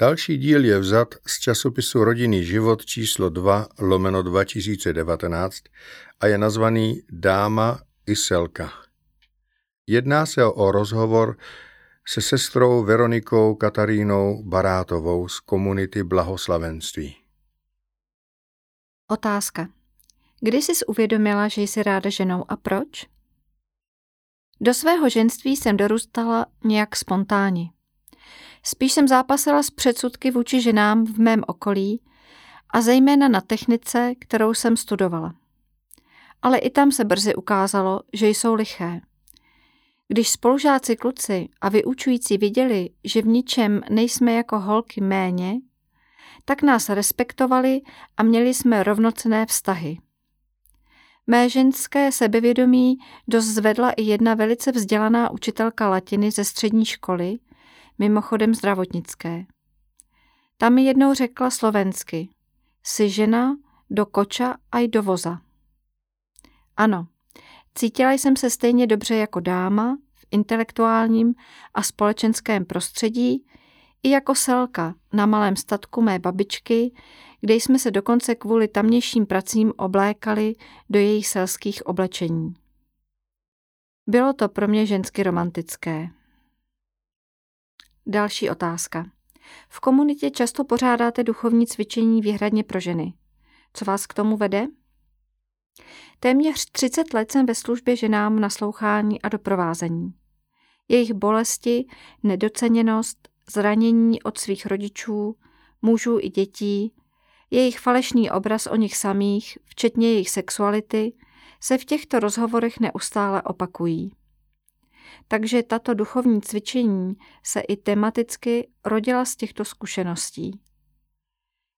Další díl je vzat z časopisu Rodinný život číslo 2 lomeno 2019 a je nazvaný Dáma i Selka. Jedná se o rozhovor se sestrou Veronikou Katarínou Barátovou z komunity Blahoslavenství. Otázka. Kdy jsi uvědomila, že jsi ráda ženou a proč? Do svého ženství jsem dorůstala nějak spontánně. Spíš jsem zápasila s předsudky vůči ženám v mém okolí a zejména na technice, kterou jsem studovala. Ale i tam se brzy ukázalo, že jsou liché. Když spolužáci kluci a vyučující viděli, že v ničem nejsme jako holky méně, tak nás respektovali a měli jsme rovnocené vztahy. Mé ženské sebevědomí dost zvedla i jedna velice vzdělaná učitelka latiny ze střední školy, mimochodem zdravotnické. Ta mi jednou řekla slovensky, jsi žena do koča a i do voza. Ano, cítila jsem se stejně dobře jako dáma v intelektuálním a společenském prostředí i jako selka na malém statku mé babičky, kde jsme se dokonce kvůli tamnějším pracím oblékali do jejich selských oblečení. Bylo to pro mě žensky romantické. Další otázka. V komunitě často pořádáte duchovní cvičení výhradně pro ženy. Co vás k tomu vede? Téměř 30 let jsem ve službě ženám naslouchání a doprovázení. Jejich bolesti, nedoceněnost, zranění od svých rodičů, mužů i dětí, jejich falešný obraz o nich samých, včetně jejich sexuality, se v těchto rozhovorech neustále opakují. Takže tato duchovní cvičení se i tematicky rodila z těchto zkušeností.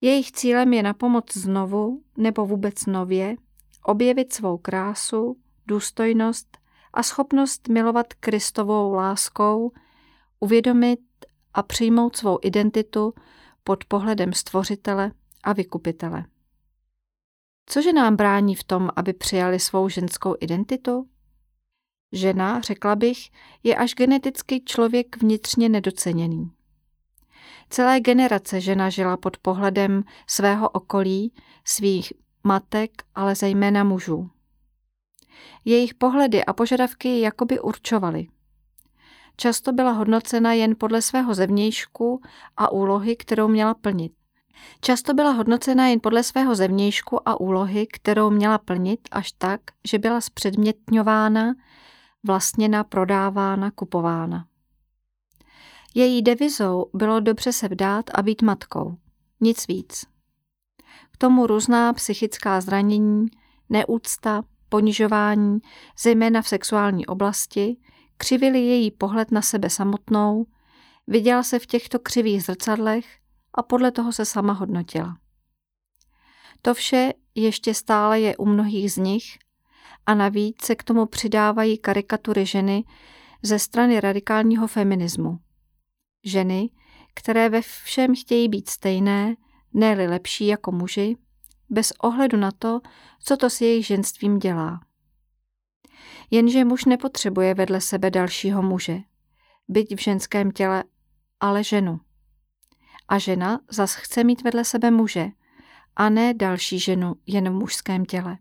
Jejich cílem je na pomoc znovu nebo vůbec nově objevit svou krásu, důstojnost a schopnost milovat Kristovou láskou, uvědomit a přijmout svou identitu pod pohledem stvořitele a vykupitele. Cože nám brání v tom, aby přijali svou ženskou identitu? Žena, řekla bych, je až geneticky člověk vnitřně nedoceněný. Celé generace žena žila pod pohledem svého okolí, svých matek, ale zejména mužů. Jejich pohledy a požadavky jakoby určovaly. Často byla hodnocena jen podle svého zevnějšku a úlohy, kterou měla plnit. Často byla hodnocena jen podle svého zevnějšku a úlohy, kterou měla plnit až tak, že byla zpředmětňována vlastněna, prodávána, kupována. Její devizou bylo dobře se vdát a být matkou. Nic víc. K tomu různá psychická zranění, neúcta, ponižování, zejména v sexuální oblasti, křivili její pohled na sebe samotnou, viděla se v těchto křivých zrcadlech a podle toho se sama hodnotila. To vše ještě stále je u mnohých z nich a navíc se k tomu přidávají karikatury ženy ze strany radikálního feminismu. Ženy, které ve všem chtějí být stejné, ne lepší jako muži, bez ohledu na to, co to s jejich ženstvím dělá. Jenže muž nepotřebuje vedle sebe dalšího muže, byť v ženském těle, ale ženu. A žena zas chce mít vedle sebe muže, a ne další ženu jen v mužském těle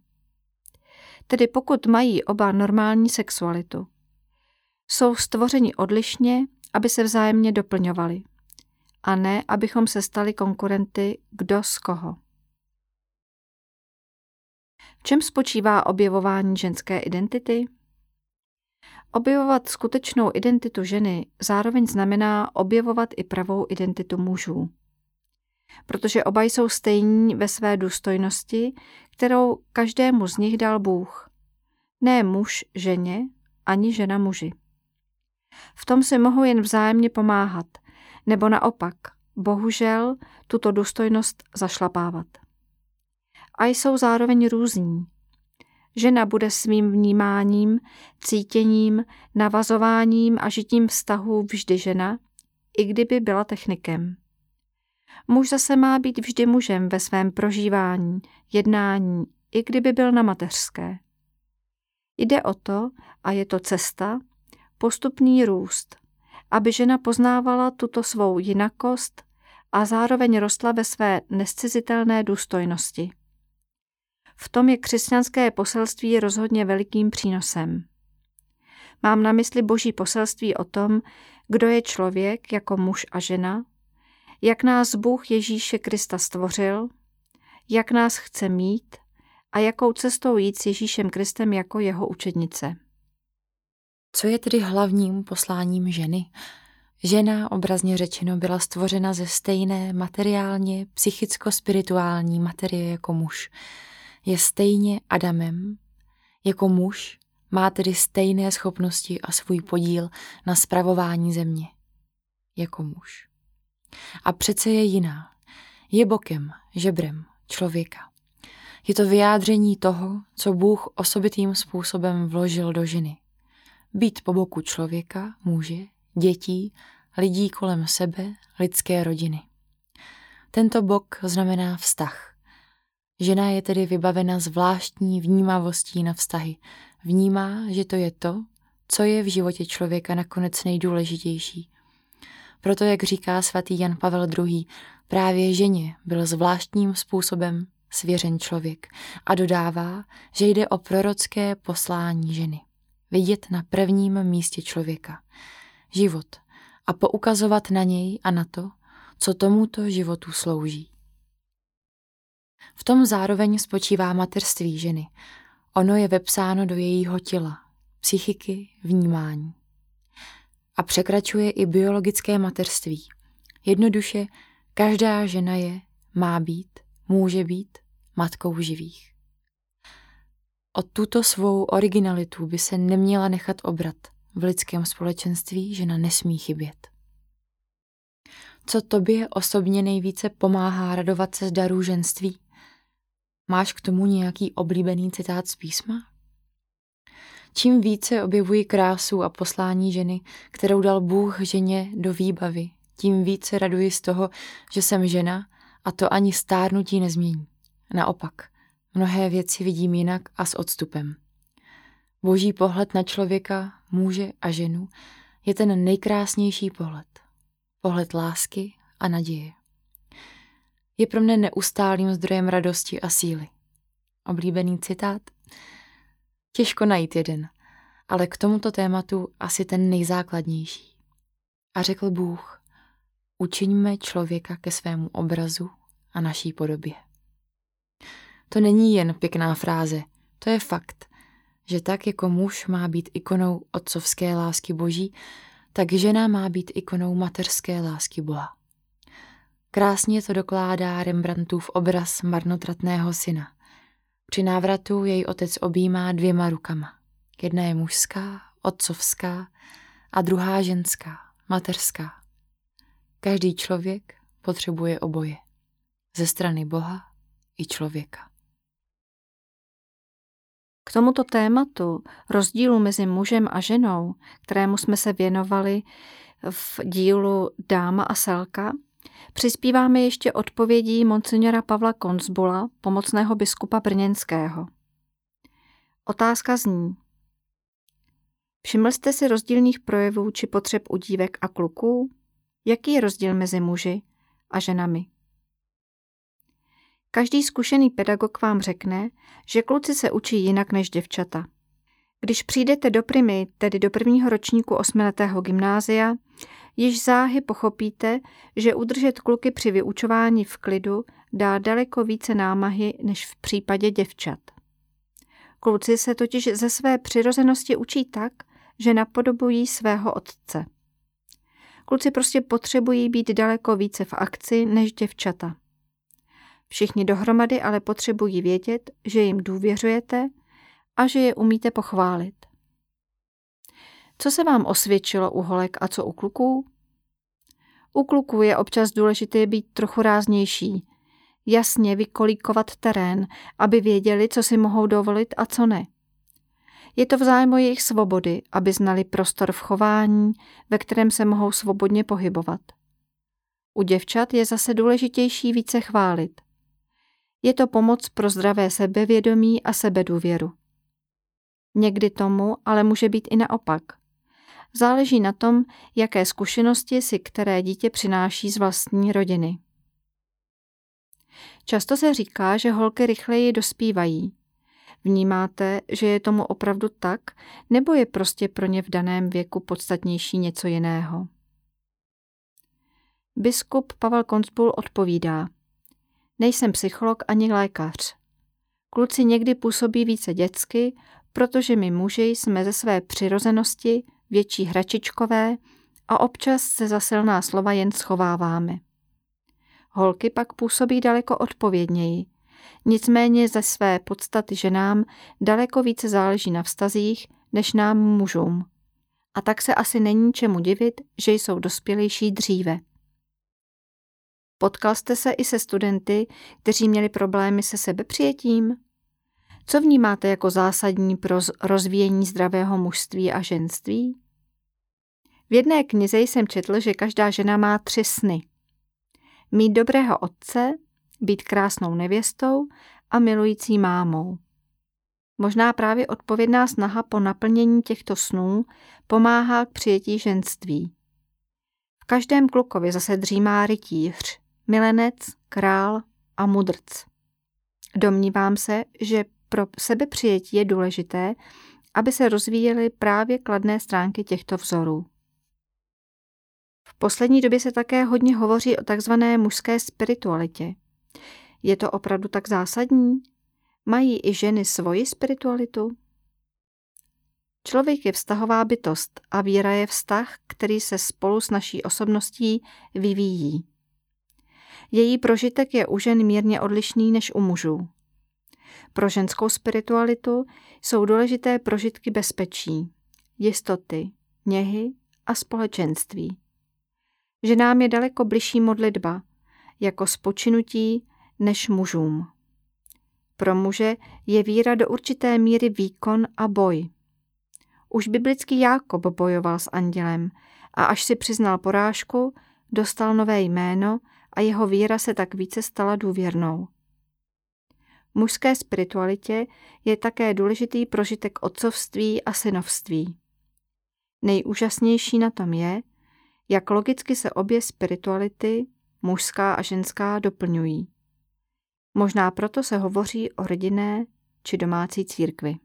tedy pokud mají oba normální sexualitu. Jsou stvořeni odlišně, aby se vzájemně doplňovali, a ne abychom se stali konkurenty kdo z koho. V čem spočívá objevování ženské identity? Objevovat skutečnou identitu ženy zároveň znamená objevovat i pravou identitu mužů. Protože oba jsou stejní ve své důstojnosti, kterou každému z nich dal Bůh. Ne muž ženě, ani žena muži. V tom si mohou jen vzájemně pomáhat, nebo naopak, bohužel, tuto důstojnost zašlapávat. A jsou zároveň různí. Žena bude svým vnímáním, cítěním, navazováním a žitím vztahu vždy žena, i kdyby byla technikem. Muž zase má být vždy mužem ve svém prožívání, jednání, i kdyby byl na mateřské. Jde o to, a je to cesta, postupný růst, aby žena poznávala tuto svou jinakost a zároveň rostla ve své nescizitelné důstojnosti. V tom je křesťanské poselství rozhodně velikým přínosem. Mám na mysli boží poselství o tom, kdo je člověk jako muž a žena, jak nás Bůh Ježíše Krista stvořil, jak nás chce mít a jakou cestou jít s Ježíšem Kristem jako jeho učednice. Co je tedy hlavním posláním ženy? Žena, obrazně řečeno, byla stvořena ze stejné materiálně, psychicko-spirituální materie jako muž. Je stejně Adamem. Jako muž má tedy stejné schopnosti a svůj podíl na spravování země. Jako muž. A přece je jiná. Je bokem, žebrem člověka. Je to vyjádření toho, co Bůh osobitým způsobem vložil do ženy. Být po boku člověka, muže, dětí, lidí kolem sebe, lidské rodiny. Tento bok znamená vztah. Žena je tedy vybavena zvláštní vnímavostí na vztahy. Vnímá, že to je to, co je v životě člověka nakonec nejdůležitější. Proto, jak říká svatý Jan Pavel II., právě ženě byl zvláštním způsobem svěřen člověk a dodává, že jde o prorocké poslání ženy. Vidět na prvním místě člověka. Život a poukazovat na něj a na to, co tomuto životu slouží. V tom zároveň spočívá materství ženy. Ono je vepsáno do jejího těla, psychiky, vnímání. A překračuje i biologické materství. Jednoduše, každá žena je, má být, může být matkou živých. O tuto svou originalitu by se neměla nechat obrat. V lidském společenství žena nesmí chybět. Co tobě osobně nejvíce pomáhá radovat se z darů ženství? Máš k tomu nějaký oblíbený citát z písma? Čím více objevuji krásu a poslání ženy, kterou dal Bůh ženě do výbavy, tím více raduji z toho, že jsem žena a to ani stárnutí nezmění. Naopak, mnohé věci vidím jinak a s odstupem. Boží pohled na člověka, muže a ženu je ten nejkrásnější pohled. Pohled lásky a naděje. Je pro mne neustálým zdrojem radosti a síly. Oblíbený citát? Těžko najít jeden, ale k tomuto tématu asi ten nejzákladnější. A řekl Bůh, učiňme člověka ke svému obrazu a naší podobě. To není jen pěkná fráze, to je fakt, že tak jako muž má být ikonou otcovské lásky boží, tak žena má být ikonou mateřské lásky Boha. Krásně to dokládá Rembrandtův obraz marnotratného syna. Při návratu jej otec objímá dvěma rukama. Jedna je mužská, otcovská a druhá ženská, mateřská. Každý člověk potřebuje oboje. Ze strany Boha i člověka. K tomuto tématu rozdílu mezi mužem a ženou, kterému jsme se věnovali v dílu Dáma a Selka, přispíváme ještě odpovědí monsignora Pavla Konzbula, pomocného biskupa Brněnského. Otázka zní. Všiml jste si rozdílných projevů či potřeb u dívek a kluků? Jaký je rozdíl mezi muži a ženami? Každý zkušený pedagog vám řekne, že kluci se učí jinak než děvčata. Když přijdete do primy, tedy do prvního ročníku osmiletého gymnázia, již záhy pochopíte, že udržet kluky při vyučování v klidu dá daleko více námahy než v případě děvčat. Kluci se totiž ze své přirozenosti učí tak, že napodobují svého otce. Kluci prostě potřebují být daleko více v akci než děvčata. Všichni dohromady ale potřebují vědět, že jim důvěřujete a že je umíte pochválit. Co se vám osvědčilo u holek a co u kluků? U kluků je občas důležité být trochu ráznější, jasně vykolíkovat terén, aby věděli, co si mohou dovolit a co ne. Je to v zájmu jejich svobody, aby znali prostor v chování, ve kterém se mohou svobodně pohybovat. U děvčat je zase důležitější více chválit. Je to pomoc pro zdravé sebevědomí a sebedůvěru. Někdy tomu ale může být i naopak. Záleží na tom, jaké zkušenosti si které dítě přináší z vlastní rodiny. Často se říká, že holky rychleji dospívají. Vnímáte, že je tomu opravdu tak, nebo je prostě pro ně v daném věku podstatnější něco jiného? Biskup Pavel Koncbul odpovídá. Nejsem psycholog ani lékař. Kluci někdy působí více dětsky, protože my muži jsme ze své přirozenosti větší hračičkové a občas se za silná slova jen schováváme. Holky pak působí daleko odpovědněji. Nicméně ze své podstaty ženám daleko více záleží na vztazích, než nám mužům. A tak se asi není čemu divit, že jsou dospělejší dříve. Potkal jste se i se studenty, kteří měli problémy se sebepřijetím? Co vnímáte jako zásadní pro rozvíjení zdravého mužství a ženství? V jedné knize jsem četl, že každá žena má tři sny. Mít dobrého otce, být krásnou nevěstou a milující mámou. Možná právě odpovědná snaha po naplnění těchto snů pomáhá k přijetí ženství. V každém klukovi zase dřímá rytíř, milenec, král a mudrc. Domnívám se, že pro sebepřijetí je důležité, aby se rozvíjely právě kladné stránky těchto vzorů. V poslední době se také hodně hovoří o takzvané mužské spiritualitě. Je to opravdu tak zásadní? Mají i ženy svoji spiritualitu? Člověk je vztahová bytost a víra je vztah, který se spolu s naší osobností vyvíjí. Její prožitek je u žen mírně odlišný než u mužů. Pro ženskou spiritualitu jsou důležité prožitky bezpečí, jistoty, něhy a společenství. Ženám je daleko bližší modlitba, jako spočinutí, než mužům. Pro muže je víra do určité míry výkon a boj. Už biblický Jákob bojoval s andělem a až si přiznal porážku, dostal nové jméno a jeho víra se tak více stala důvěrnou. Mužské spiritualitě je také důležitý prožitek otcovství a synovství. Nejúžasnější na tom je, jak logicky se obě spirituality, mužská a ženská, doplňují. Možná proto se hovoří o rodinné či domácí církvi.